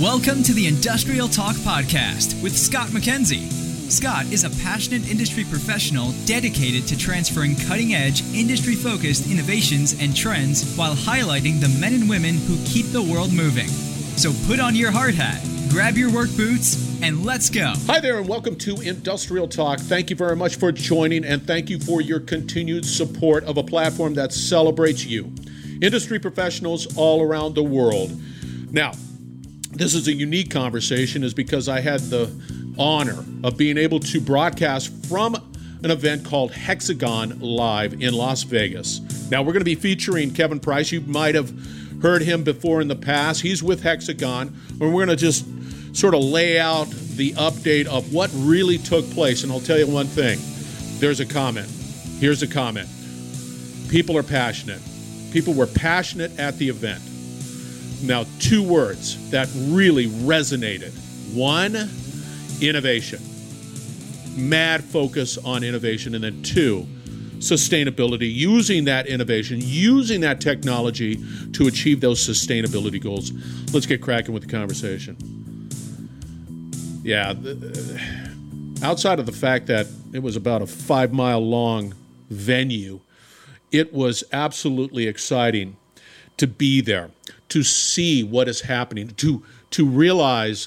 Welcome to the Industrial Talk Podcast with Scott McKenzie. Scott is a passionate industry professional dedicated to transferring cutting edge, industry focused innovations and trends while highlighting the men and women who keep the world moving. So put on your hard hat, grab your work boots, and let's go. Hi there, and welcome to Industrial Talk. Thank you very much for joining, and thank you for your continued support of a platform that celebrates you, industry professionals all around the world. Now, this is a unique conversation, is because I had the honor of being able to broadcast from an event called Hexagon Live in Las Vegas. Now, we're going to be featuring Kevin Price. You might have heard him before in the past. He's with Hexagon, and we're going to just sort of lay out the update of what really took place. And I'll tell you one thing there's a comment. Here's a comment. People are passionate. People were passionate at the event. Now, two words that really resonated. One, innovation. Mad focus on innovation. And then two, sustainability, using that innovation, using that technology to achieve those sustainability goals. Let's get cracking with the conversation. Yeah, uh, outside of the fact that it was about a five mile long venue, it was absolutely exciting to be there to see what is happening, to to realize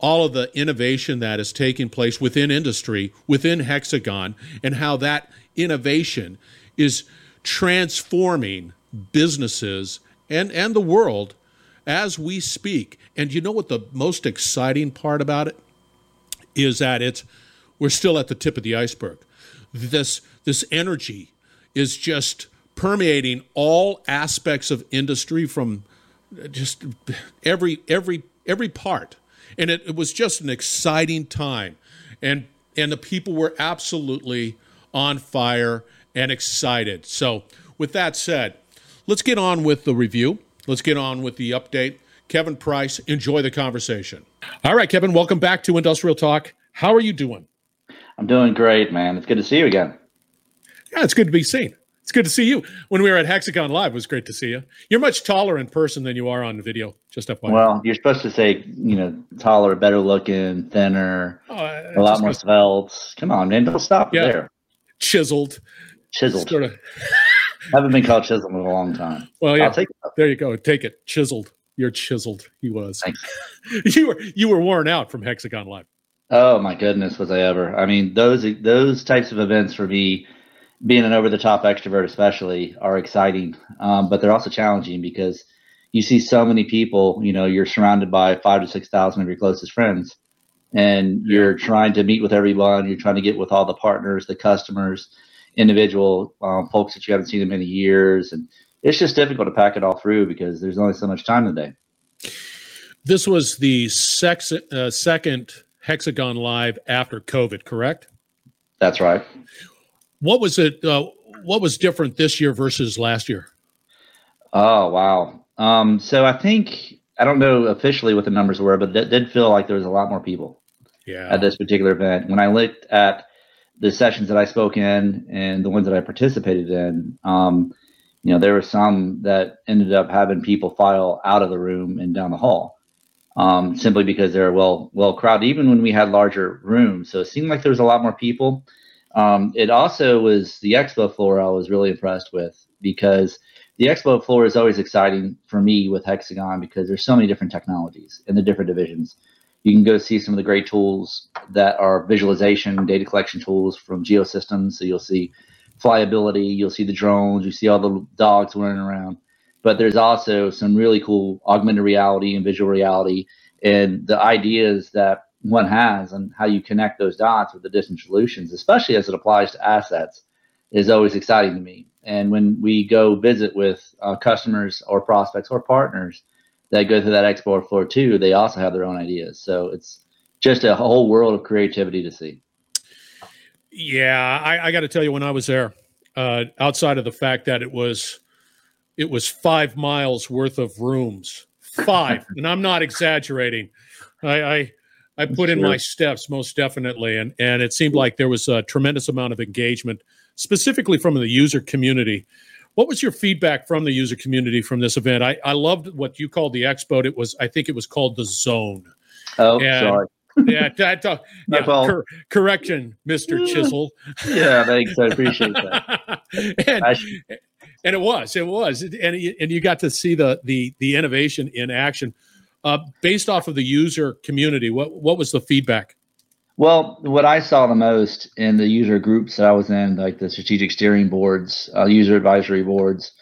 all of the innovation that is taking place within industry, within Hexagon, and how that innovation is transforming businesses and, and the world as we speak. And you know what the most exciting part about it is that it's we're still at the tip of the iceberg. This this energy is just permeating all aspects of industry from just every every every part. And it, it was just an exciting time. And and the people were absolutely on fire and excited. So with that said let's get on with the review. Let's get on with the update. Kevin price enjoy the conversation. All right kevin welcome back to industrial talk. How are you doing? I'm doing great man. It's good to see you again. Yeah it's good to be seen good to see you. When we were at Hexagon Live, it was great to see you. You're much taller in person than you are on video. Just up. One. Well, you're supposed to say, you know, taller, better looking, thinner, oh, a lot more svelte. Come on, man, don't stop yeah. there. Chiseled. Chiseled. Sort of. haven't been called chiseled in a long time. Well, yeah. There you go. Take it. Chiseled. You're chiseled. He was. You were you were worn out from Hexagon Live. Oh my goodness, was I ever? I mean, those those types of events for me being an over the top extrovert, especially, are exciting, um, but they're also challenging because you see so many people. You know, you're surrounded by five to six thousand of your closest friends, and you're trying to meet with everyone. You're trying to get with all the partners, the customers, individual um, folks that you haven't seen in many years, and it's just difficult to pack it all through because there's only so much time in the day. This was the sex, uh, second Hexagon Live after COVID, correct? That's right. What was it? Uh, what was different this year versus last year? Oh wow! Um, so I think I don't know officially what the numbers were, but it did feel like there was a lot more people. Yeah. At this particular event, when I looked at the sessions that I spoke in and the ones that I participated in, um, you know, there were some that ended up having people file out of the room and down the hall, um, simply because they're well well crowded. Even when we had larger rooms, so it seemed like there was a lot more people. Um, it also was the expo floor I was really impressed with because the expo floor is always exciting for me with Hexagon because there's so many different technologies in the different divisions. You can go see some of the great tools that are visualization, data collection tools from Geosystems. So you'll see flyability, you'll see the drones, you see all the dogs running around. But there's also some really cool augmented reality and visual reality and the ideas that one has and how you connect those dots with the different solutions, especially as it applies to assets, is always exciting to me. And when we go visit with uh, customers or prospects or partners that go through that expo floor too, they also have their own ideas. So it's just a whole world of creativity to see. Yeah, I, I got to tell you, when I was there, uh, outside of the fact that it was it was five miles worth of rooms, five, and I'm not exaggerating. I, I I put in my steps most definitely, and and it seemed like there was a tremendous amount of engagement, specifically from the user community, What was your feedback from the user community from this event? I, I loved what you called the expo. It was, I think it was called the Zone. Oh, and, sorry. yeah, that, uh, yeah cor- correction, Mister Chisel. Yeah, thanks. I appreciate that. and, I, and, it was, it was, and and you got to see the the the innovation in action, uh, based off of the user community. What what was the feedback? Well, what I saw the most in the user groups that I was in, like the strategic steering boards, uh, user advisory boards,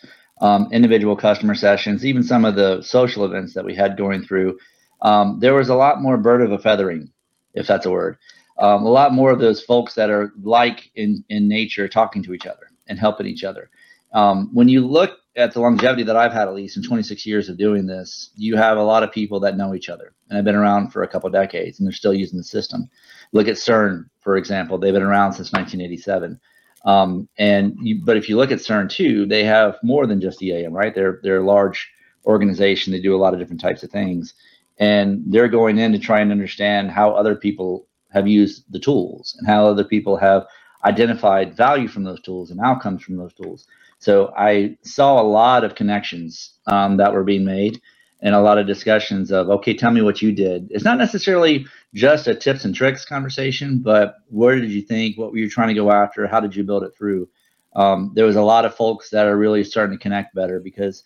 um, individual customer sessions, even some of the social events that we had going through, um, there was a lot more bird of a feathering, if that's a word. Um, a lot more of those folks that are like in, in nature talking to each other and helping each other. Um, when you look at the longevity that I've had, at least in 26 years of doing this, you have a lot of people that know each other and have been around for a couple of decades and they're still using the system. Look at CERN, for example; they've been around since 1987. Um, and you, but if you look at CERN too, they have more than just EAM, right? They're they're a large organization. They do a lot of different types of things, and they're going in to try and understand how other people have used the tools and how other people have identified value from those tools and outcomes from those tools. So I saw a lot of connections um, that were being made and a lot of discussions of, okay, tell me what you did. It's not necessarily just a tips and tricks conversation, but where did you think? What were you trying to go after? How did you build it through? Um, there was a lot of folks that are really starting to connect better because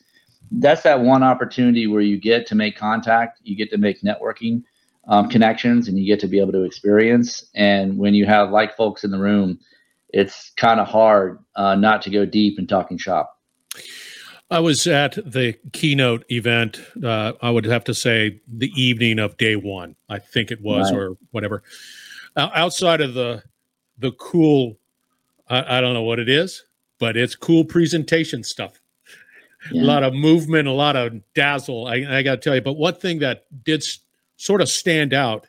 that's that one opportunity where you get to make contact, you get to make networking um, connections, and you get to be able to experience. And when you have like folks in the room, it's kind of hard uh, not to go deep in talking shop. I was at the keynote event. Uh, I would have to say the evening of day one. I think it was, right. or whatever. Uh, outside of the the cool, I, I, don't know what it is, but it's cool presentation stuff. Yeah. A lot of movement, a lot of dazzle. I, I got to tell you, but one thing that did s- sort of stand out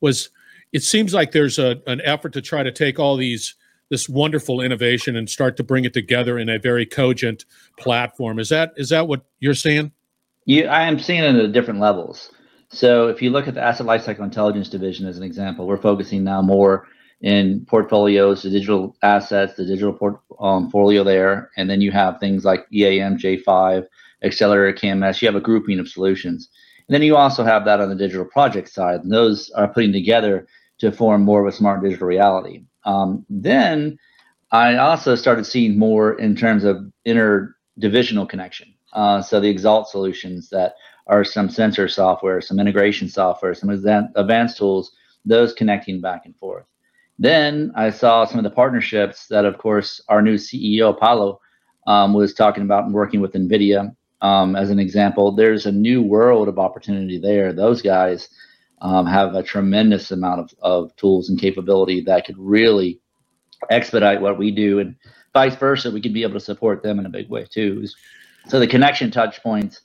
was it seems like there's a, an effort to try to take all these this wonderful innovation and start to bring it together in a very cogent platform. Is that is that what you're seeing? Yeah, I am seeing it at different levels. So if you look at the asset lifecycle intelligence division as an example, we're focusing now more in portfolios, the digital assets, the digital um, portfolio there, and then you have things like EAM, J5, Accelerator, KMS. You have a grouping of solutions, and then you also have that on the digital project side. And those are putting together to form more of a smart digital reality. Um, then I also started seeing more in terms of interdivisional connection. Uh, so the Xalt solutions that are some sensor software, some integration software, some advanced tools, those connecting back and forth. Then I saw some of the partnerships that, of course, our new CEO, Paolo, um, was talking about working with NVIDIA. Um, as an example, there's a new world of opportunity there. Those guys um, have a tremendous amount of, of tools and capability that could really expedite what we do and vice versa. We could be able to support them in a big way too. So the connection touch points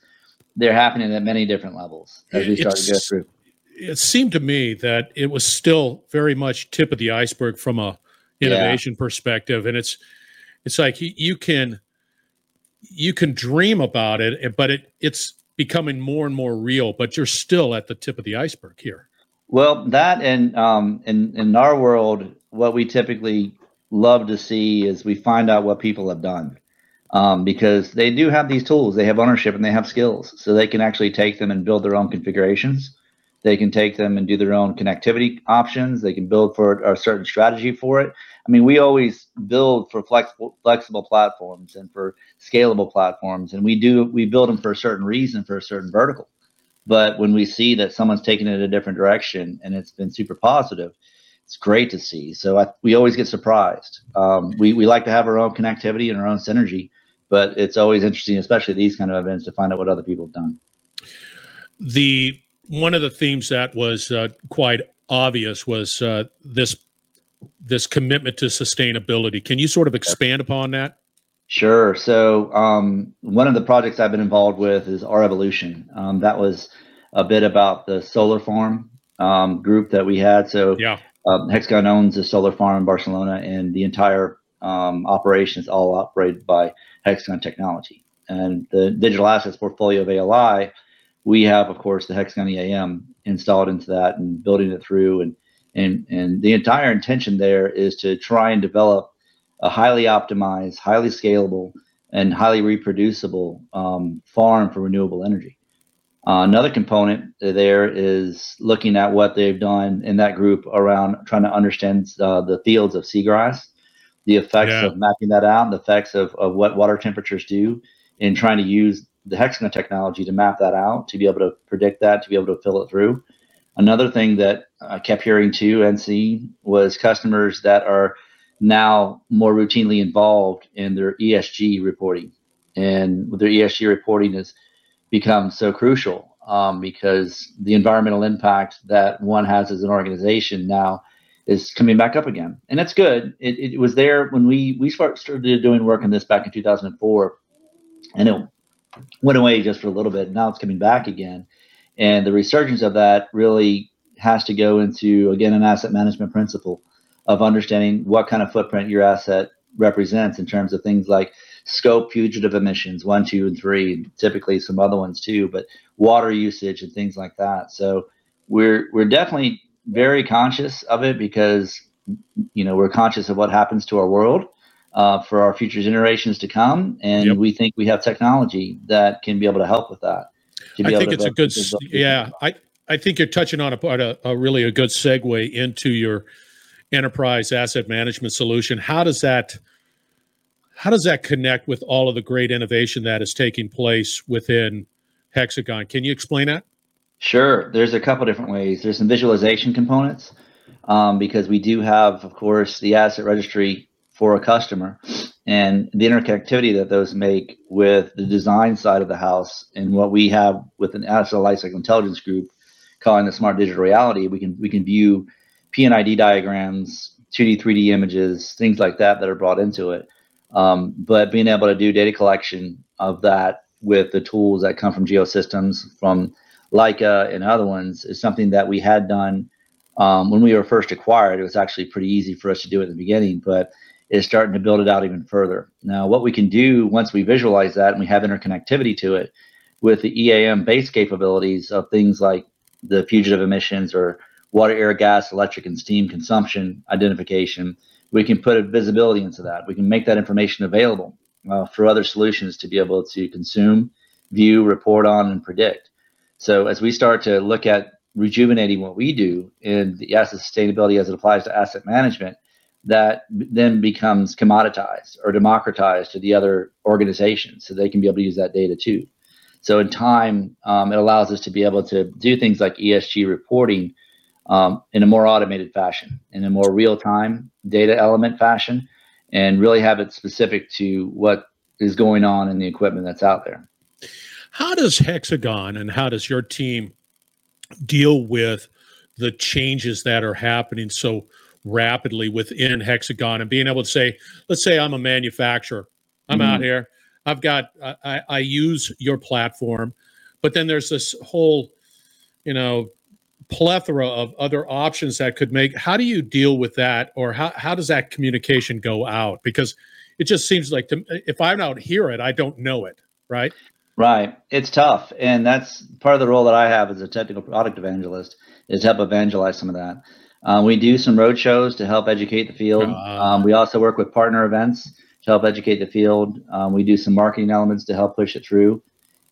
they're happening at many different levels as we start it's, to go through. it seemed to me that it was still very much tip of the iceberg from a innovation yeah. perspective and it's it's like you, you can you can dream about it but it it's becoming more and more real, but you're still at the tip of the iceberg here. Well, that and um, in in our world, what we typically love to see is we find out what people have done um, because they do have these tools, they have ownership, and they have skills, so they can actually take them and build their own configurations. They can take them and do their own connectivity options. They can build for a certain strategy for it. I mean, we always build for flexible flexible platforms and for scalable platforms, and we do we build them for a certain reason for a certain vertical. But when we see that someone's taken it a different direction and it's been super positive, it's great to see. So I, we always get surprised. Um, we we like to have our own connectivity and our own synergy, but it's always interesting, especially these kind of events, to find out what other people have done. The one of the themes that was uh, quite obvious was uh, this this commitment to sustainability. Can you sort of expand upon that? Sure. So um, one of the projects I've been involved with is R-Evolution. Um, that was a bit about the solar farm um, group that we had. So yeah. Um, Hexagon owns a solar farm in Barcelona, and the entire um, operation is all operated by Hexagon technology. And the digital assets portfolio of ALI, we have, of course, the Hexagon EAM installed into that and building it through and and and the entire intention there is to try and develop a highly optimized, highly scalable and highly reproducible um, farm for renewable energy. Uh, another component there is looking at what they've done in that group around trying to understand uh, the fields of seagrass, the effects yeah. of mapping that out, and the effects of, of what water temperatures do, and trying to use the Hexagon technology to map that out, to be able to predict that, to be able to fill it through. Another thing that I kept hearing too and seeing was customers that are now more routinely involved in their ESG reporting. And their ESG reporting has become so crucial um, because the environmental impact that one has as an organization now is coming back up again. And that's good. It, it was there when we, we started doing work on this back in 2004. And it went away just for a little bit. Now it's coming back again. And the resurgence of that really has to go into, again, an asset management principle of understanding what kind of footprint your asset represents in terms of things like scope fugitive emissions, one, two, and three, and typically some other ones too, but water usage and things like that. So we're we're definitely very conscious of it because you know we're conscious of what happens to our world uh, for our future generations to come, and yep. we think we have technology that can be able to help with that. I think it's a good, yeah. I I think you're touching on a, a, a really a good segue into your enterprise asset management solution. How does that how does that connect with all of the great innovation that is taking place within Hexagon? Can you explain that? Sure. There's a couple different ways. There's some visualization components um, because we do have, of course, the asset registry for a customer and the interconnectivity that those make with the design side of the house and what we have with an asset lifecycle intelligence group calling the smart digital reality. We can we can view P&ID diagrams, 2D, 3D images, things like that that are brought into it. Um, but being able to do data collection of that with the tools that come from Geosystems, from Leica and other ones is something that we had done um, when we were first acquired. It was actually pretty easy for us to do at the beginning, but it's starting to build it out even further. Now, what we can do once we visualize that and we have interconnectivity to it with the EAM base capabilities of things like the fugitive emissions or water, air, gas, electric, and steam consumption identification we can put a visibility into that. We can make that information available uh, for other solutions to be able to consume, view, report on, and predict. So as we start to look at rejuvenating what we do in the asset sustainability as it applies to asset management, that then becomes commoditized or democratized to the other organizations so they can be able to use that data too. So in time, um, it allows us to be able to do things like ESG reporting um, in a more automated fashion, in a more real time data element fashion, and really have it specific to what is going on in the equipment that's out there. How does Hexagon and how does your team deal with the changes that are happening so rapidly within Hexagon and being able to say, let's say I'm a manufacturer, I'm mm-hmm. out here, I've got, I, I use your platform, but then there's this whole, you know, plethora of other options that could make how do you deal with that? Or how, how does that communication go out? Because it just seems like to, if i don't hear it i don't know it right? Right. It's tough. And that's part of the role that i have as a technical product evangelist is help evangelize some of that um, we do some road shows to help educate the field. Uh, um, we also work with partner events to help educate the field. Um, we do some marketing elements to help push it through.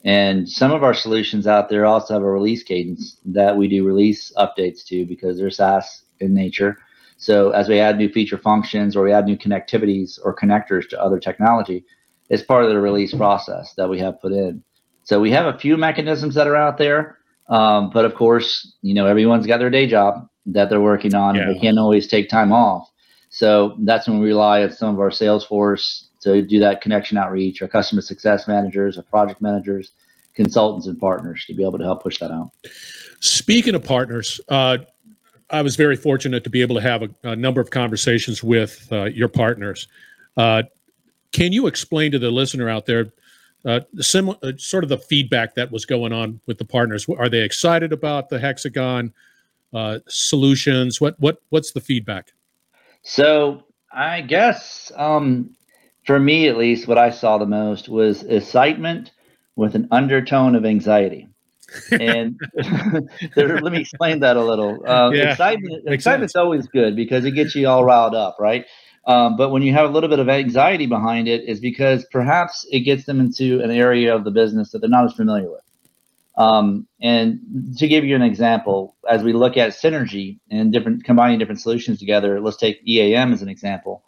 And some of our solutions out there also have a release cadence that we do release updates to because they're SaaS in nature. So as we add new feature functions or we add new connectivities or connectors to other technology, it's part of the release process that we have put in. So we have a few mechanisms that are out there, um, but of course, you know everyone's got their day job that they're working on, yeah. they can't always take time off. So that's when we rely on some of our sales force to do that connection outreach, our customer success managers, our project managers, consultants, and partners to be able to help push that out. Speaking of partners, uh, I was very fortunate to be able to have a, a number of conversations with uh, your partners. Uh, can you explain to the listener out there uh, similar, uh, sort of the feedback that was going on with the partners? Are they excited about the Hexagon uh, solutions? What what what's the feedback? So I guess um, for me at least, what I saw the most was excitement with an undertone of anxiety. and there, let me explain that a little. Um, yeah. Excitement, excitement's always good because it gets you all riled up, right? Um, but when you have a little bit of anxiety behind it, is because perhaps it gets them into an area of the business that they're not as familiar with. Um, and to give you an example, as we look at synergy and different combining different solutions together, let's take EAM as an example.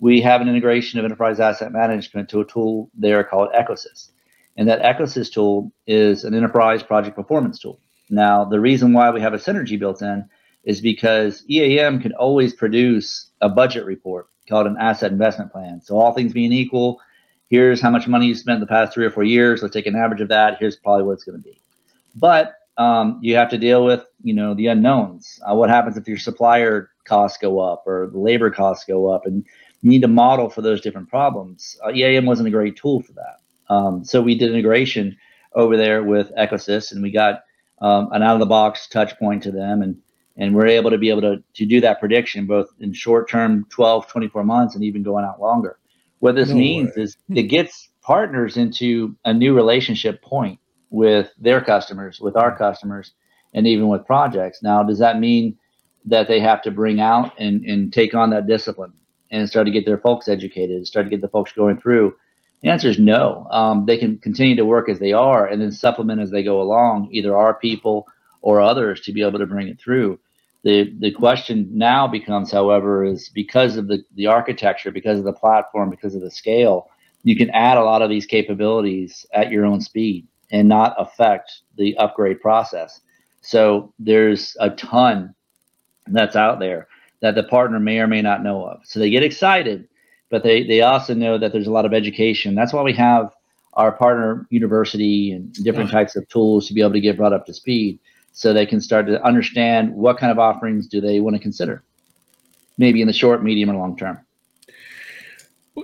We have an integration of enterprise asset management to a tool there called Ecosys. And that Ecosys tool is an enterprise project performance tool. Now, the reason why we have a synergy built in is because EAM can always produce a budget report called an asset investment plan. So, all things being equal, here's how much money you spent the past three or four years. Let's take an average of that. Here's probably what it's going to be. But um, you have to deal with, you know, the unknowns. Uh, what happens if your supplier costs go up or the labor costs go up, and you need to model for those different problems. Uh, EAM wasn't a great tool for that. Um, so we did integration over there with Ecosys, and we got um, an out of the box touch point to them, and and we're able to be able to to do that prediction both in short term, 12, 24 months, and even going out longer. What this no means way. is it gets partners into a new relationship point with their customers, with our customers, and even with projects. Now, does that mean that they have to bring out and, and take on that discipline and start to get their folks educated, start to get the folks going through? The answer is no. Um, they can continue to work as they are and then supplement as they go along, either our people or others to be able to bring it through. The, the question now becomes, however, is because of the, the architecture, because of the platform, because of the scale, you can add a lot of these capabilities at your own speed and not affect the upgrade process. So there's a ton that's out there that the partner may or may not know of. So they get excited, but they, they also know that there's a lot of education. That's why we have our partner university and different types of tools to be able to get brought up to speed so they can start to understand what kind of offerings do they want to consider, maybe in the short, medium, and long term.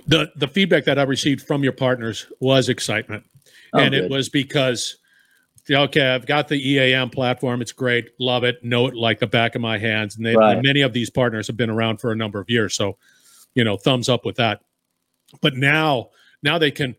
The, the feedback that I received from your partners was excitement Oh, and good. it was because okay, I've got the EAM platform. It's great. Love it. Know it like the back of my hands. And, they, right. and many of these partners have been around for a number of years. So, you know, thumbs up with that. But now, now they can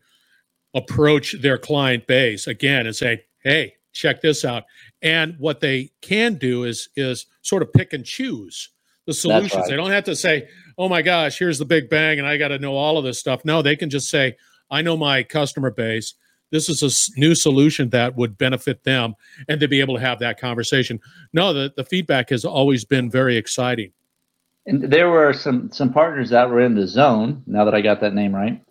approach their client base again and say, hey, check this out. And what they can do is is sort of pick and choose the solutions. Right. They don't have to say, oh my gosh, here's the big bang and I got to know all of this stuff. No, they can just say, I know my customer base this is a new solution that would benefit them and to be able to have that conversation. No the, the feedback has always been very exciting. And there were some some partners that were in the zone now that i got that name right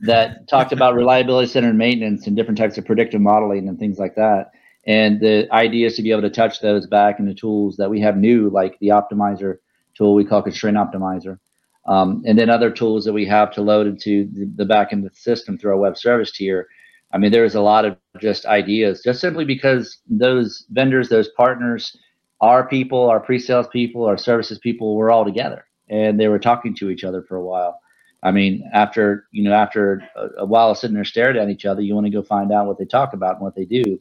that talked about reliability centered maintenance and different types of predictive modeling and things like that. And the idea is to be able to touch those back into tools that we have new like the optimizer tool we call constraint optimizer um, and then other tools that we have to load into the, the back end of the system through our web service tier I mean, there's a lot of just ideas, just simply because those vendors, those partners, our people, our pre-sales people, our services people were all together, and they were talking to each other for a while. I mean, after you know, after a, a while of sitting there staring at each other, you want to go find out what they talk about and what they do.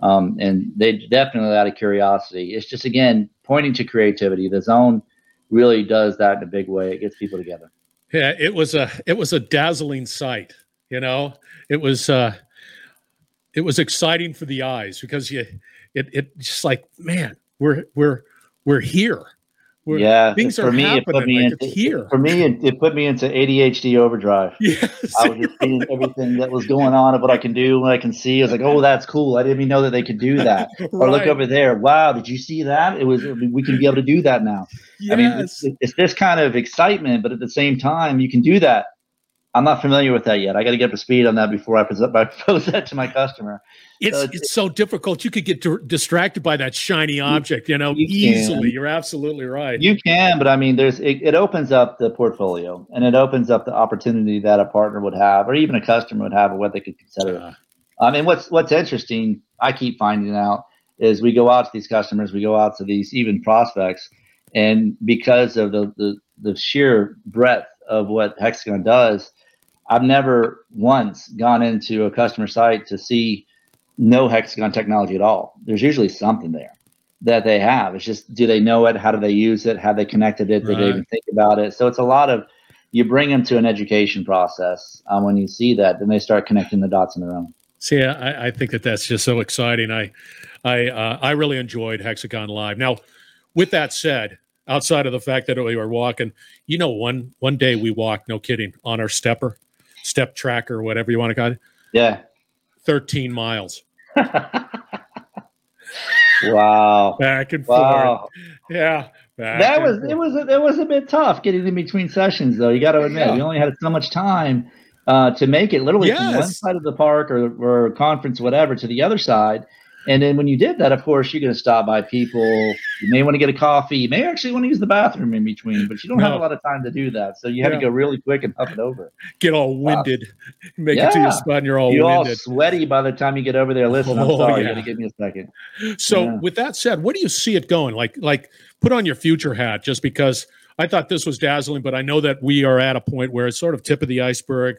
Um, and they definitely out of curiosity. It's just again pointing to creativity. The zone really does that in a big way. It gets people together. Yeah, it was a it was a dazzling sight. You know, it was uh, it was exciting for the eyes because you it it just like man, we're we're we're here. We're, yeah, things are me, happening. It put me like into, here. For me, it, it, put me into ADHD overdrive. Yes. I was just seeing everything that was going on and what I can do, what I can see. I was like, oh, that's cool. I didn't even know that they could do that. right. Or look over there. Wow, did you see that? It was. We can be able to do that now. Yes. I mean, it's, it's this kind of excitement, but at the same time, you can do that I'm not familiar with that yet. I got to get up to speed on that before I present I propose that to my customer. It's so it's, it's, so difficult. You could get d- distracted by that shiny object, you know, you easily. Can. You're absolutely right. You can, but I mean, there's it, it, opens up the portfolio and it opens up the opportunity that a partner would have, or even a customer would have, of what they could consider. Uh, I mean, what's what's interesting, I keep finding out is we go out to these customers, we go out to these even prospects, and because of the the, the sheer breadth of what Hexagon does I've never once gone into a customer site to see no hexagon technology at all. There's usually something there that they have. It's just do they know it? How do they use it? Have they connected it? Right. Did they even think about it? So it's a lot of you bring them to an education process. Um, when you see that, then they start connecting the dots on their own. See, I, I think that that's just so exciting. I, I, uh, I really enjoyed Hexagon Live. Now, with that said, outside of the fact that we were walking. You know, one one day we walked, no kidding, on our stepper, step tracker, whatever you want to call it. Yeah. 13 miles. wow. Back and Wow. forth. Yeah. That was forth. it was it was a bit tough getting in between sessions though. You got to admit, Yeah. we only had so much time uh, to make it literally from one side of the park or, or conference, whatever, to the other side. And then when you did that, of course, you're going to stop by people. You may want to get a coffee. You may actually want to use the bathroom in between, but you don't have a lot of time to do that. So you have Yeah. to go really quick and huff it over. get all uh, winded. Make it to your spot and you're all You're all sweaty by the time you get over there. Listen, I'm Oh, sorry. yeah. You got to give me a second. So Yeah. with that said, what do you see it going? Like like put on your future hat just because I thought this was dazzling, but I know that we are at a point where it's sort of tip of the iceberg.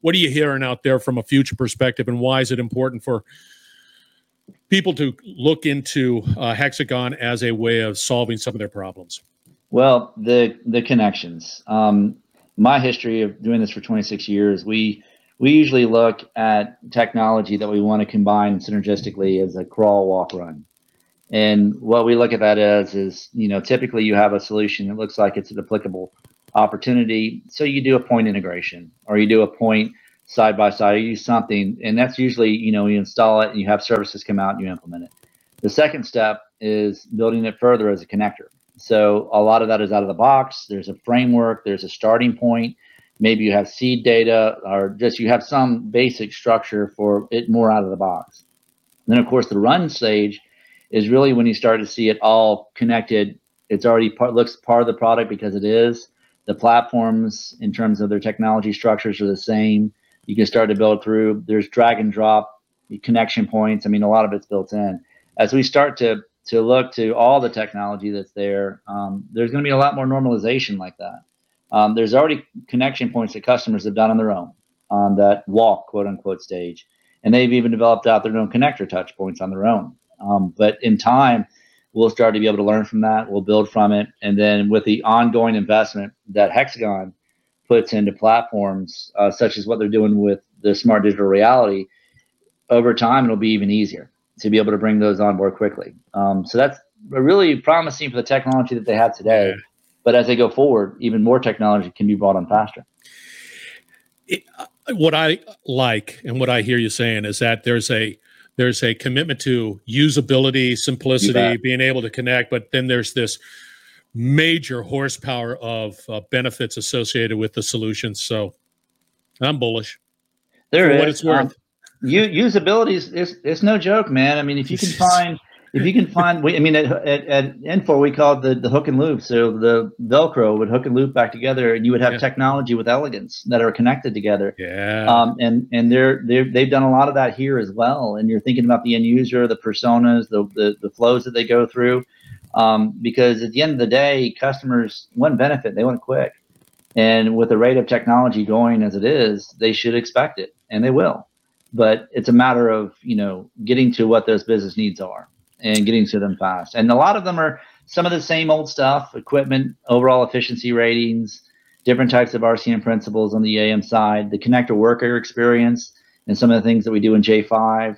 What are you hearing out there from a future perspective and why is it important for people to look into uh, Hexagon as a way of solving some of their problems? Well, the the connections. Um, my history of doing this for 26 years, we we usually look at technology that we want to combine synergistically as a crawl, walk, run. And what we look at that as is, you know, typically you have a solution that looks like it's an applicable opportunity. So you do a point integration or you do a point side by side, you use something, and that's usually, you know, you install it and you have services come out and you implement it. The second step is building it further as a connector. So a lot of that is out of the box. There's a framework, there's a starting point. Maybe you have seed data or just you have some basic structure for it more out of the box. then, of course, the run stage is really when you start to see it all connected. It's already part, looks part of the product because it is. The platforms, in terms of their technology structures, are the same. You can start to build through. There's drag and drop connection points. I mean, a lot of it's built in. As we start to to look to all the technology that's there, um, there's going to be a lot more normalization like that. Um, there's already connection points that customers have done on their own on that walk, quote unquote, stage. And they've even developed out their own connector touch points on their own. Um, but in time, we'll start to be able to learn from that. We'll build from it. And then with the ongoing investment that Hexagon puts into platforms, uh, such as what they're doing with the smart digital reality, over time, it'll be even easier to be able to bring those on board quickly. Um, so that's really promising for the technology that they have today. But as they go forward, even more technology can be brought on faster. It, uh, what I like and what I hear you saying is that there's a there's a commitment to usability, simplicity, being able to connect, but then there's this major horsepower of uh, benefits associated with the solution. So I'm bullish There is what it's worth. Um, u- usability is it's, it's no joke, man. I mean, if you can find if you can find, we, I mean, at, at, at Infor we call it the, the hook and loop. So the Velcro would hook and loop back together, and you would have Yeah. technology with elegance that are connected together. yeah. Um, and and they're, they're they've done a lot of that here as well. And you're thinking about the end user, the personas, the the, the flows that they go through, um, because at the end of the day, customers want benefit, they want quick, and with the rate of technology going as it is, they should expect it, and they will. But it's a matter of you know getting to what those business needs are and getting to them fast. And a lot of them are some of the same old stuff: equipment, overall efficiency ratings different types of RCM principles on the AM side, the connector worker experience, and some of the things that we do in J5,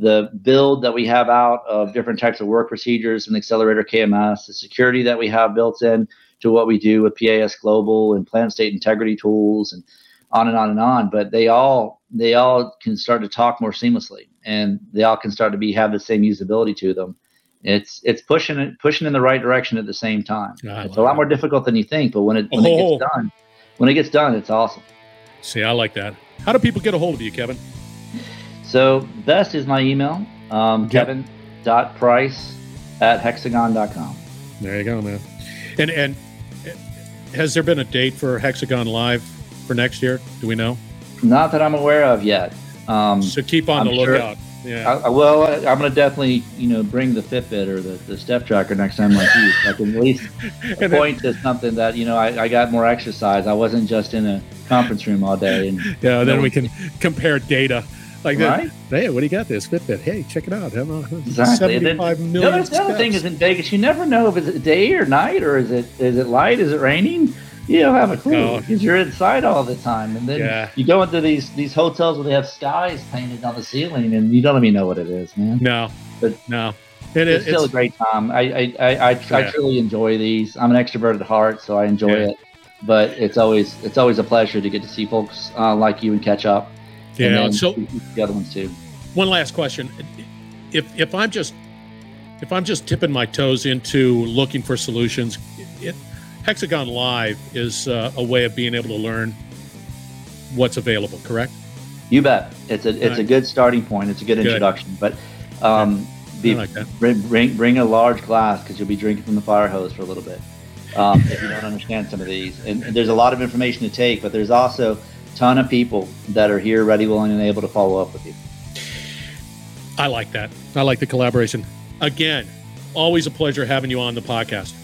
the build that we have out of different types of work procedures and Accelerator KMS, the security that we have built in to what we do with PAS Global and plant state integrity tools and on and on and on. But they all they all can start to talk more seamlessly and they all can start to be have the same usability to them. It's it's pushing it pushing in the right direction at the same time. It's a lot it. more difficult than you think, but when it when Oh. it gets oh. done, when it gets done, it's awesome. See, I like that. How do people get a hold of you, Kevin? So best is my email, um, Yep. kevin.price at hexagon.com. There you go, man. And and has there been a date for Hexagon Live for next year? Do we know? Not that I'm aware of yet. Um, So keep on I'm the sure- lookout. Yeah. I, well, I, I'm going to definitely, you know, bring the Fitbit or the, the step tracker next time like you. I can at least And then- point to something that, you know, I, I got more exercise. I wasn't just in a conference room all day. And Yeah, then we can compare data. Like that. Right? Hey, what do you got this Fitbit? Hey, check it out. I'm, uh, Exactly. Then 75 The other, the other thing is in Vegas, you never know if it's day or night or is it is it light? Is it raining? You don't have a clue No. because you're inside all the time, and then Yeah. you go into these these hotels where they have skies painted on the ceiling, and you don't even know what it is, man. No, But- no. it, it's, still a great time. I I, I, I, yeah. I, truly enjoy these. I'm an extrovert at heart, so I enjoy yeah. it. But it's always it's always a pleasure to get to see folks uh, like you and catch up. Yeah. so the other ones too. One last question: If if I'm just if I'm just tipping my toes into looking for solutions, it, Hexagon Live is uh, a way of being able to learn what's available. Correct? You bet. It's a it's right. a good starting point. It's a good, good. introduction. But um, be, like bring, bring bring a large glass because you'll be drinking from the fire hose for a little bit um, if you don't understand some of these. And, and, there's a lot of information to take, but there's also ton of people that are here, ready, willing, and able to follow up with you. I like that. I like the collaboration. Again, always a pleasure having you on the podcast.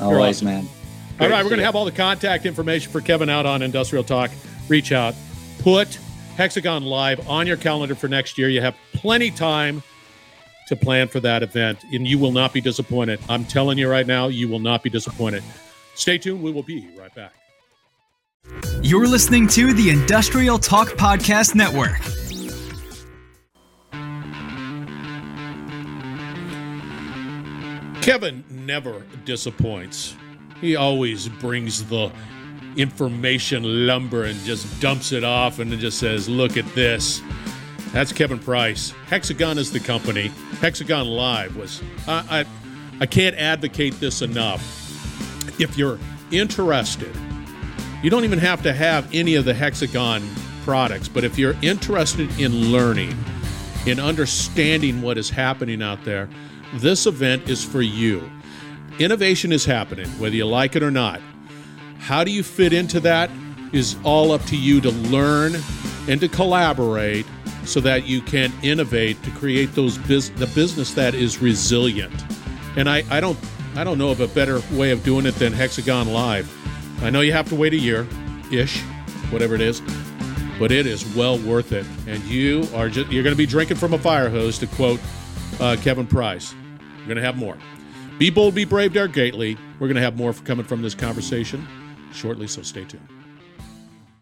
Always, awesome. man. Great all right, we're going to have all the contact information for Kevin out on Industrial Talk. Reach out. Put Hexagon Live on your calendar for next year. You have plenty time to plan for that event, and you will not be disappointed. I'm telling you right now, you will not be disappointed. Stay tuned. We will be right back. You're listening to the Industrial Talk Podcast Network. Kevin never disappoints. He always brings the information lumber and just dumps it off and just says, Look at this. That's Kevin Price. Hexagon is the company. Hexagon Live was. I, I, I can't advocate this enough. If you're interested, you don't even have to have any of the Hexagon products, but if you're interested in learning, in understanding what is happening out there, this event is for you. Innovation is happening, whether you like it or not. How do you fit into that is all up to you to learn and to collaborate so that you can innovate to create those the business that is resilient. And I, I don't I don't know of a better way of doing it than Hexagon Live. I know you have to wait a year ish, whatever it is, but it is well worth it. And you are just you're going to be drinking from a fire hose, to quote uh, Kevin Price. We're going to have more. Be bold, be brave, dare greatly. We're going to have more coming from this conversation shortly, so stay tuned.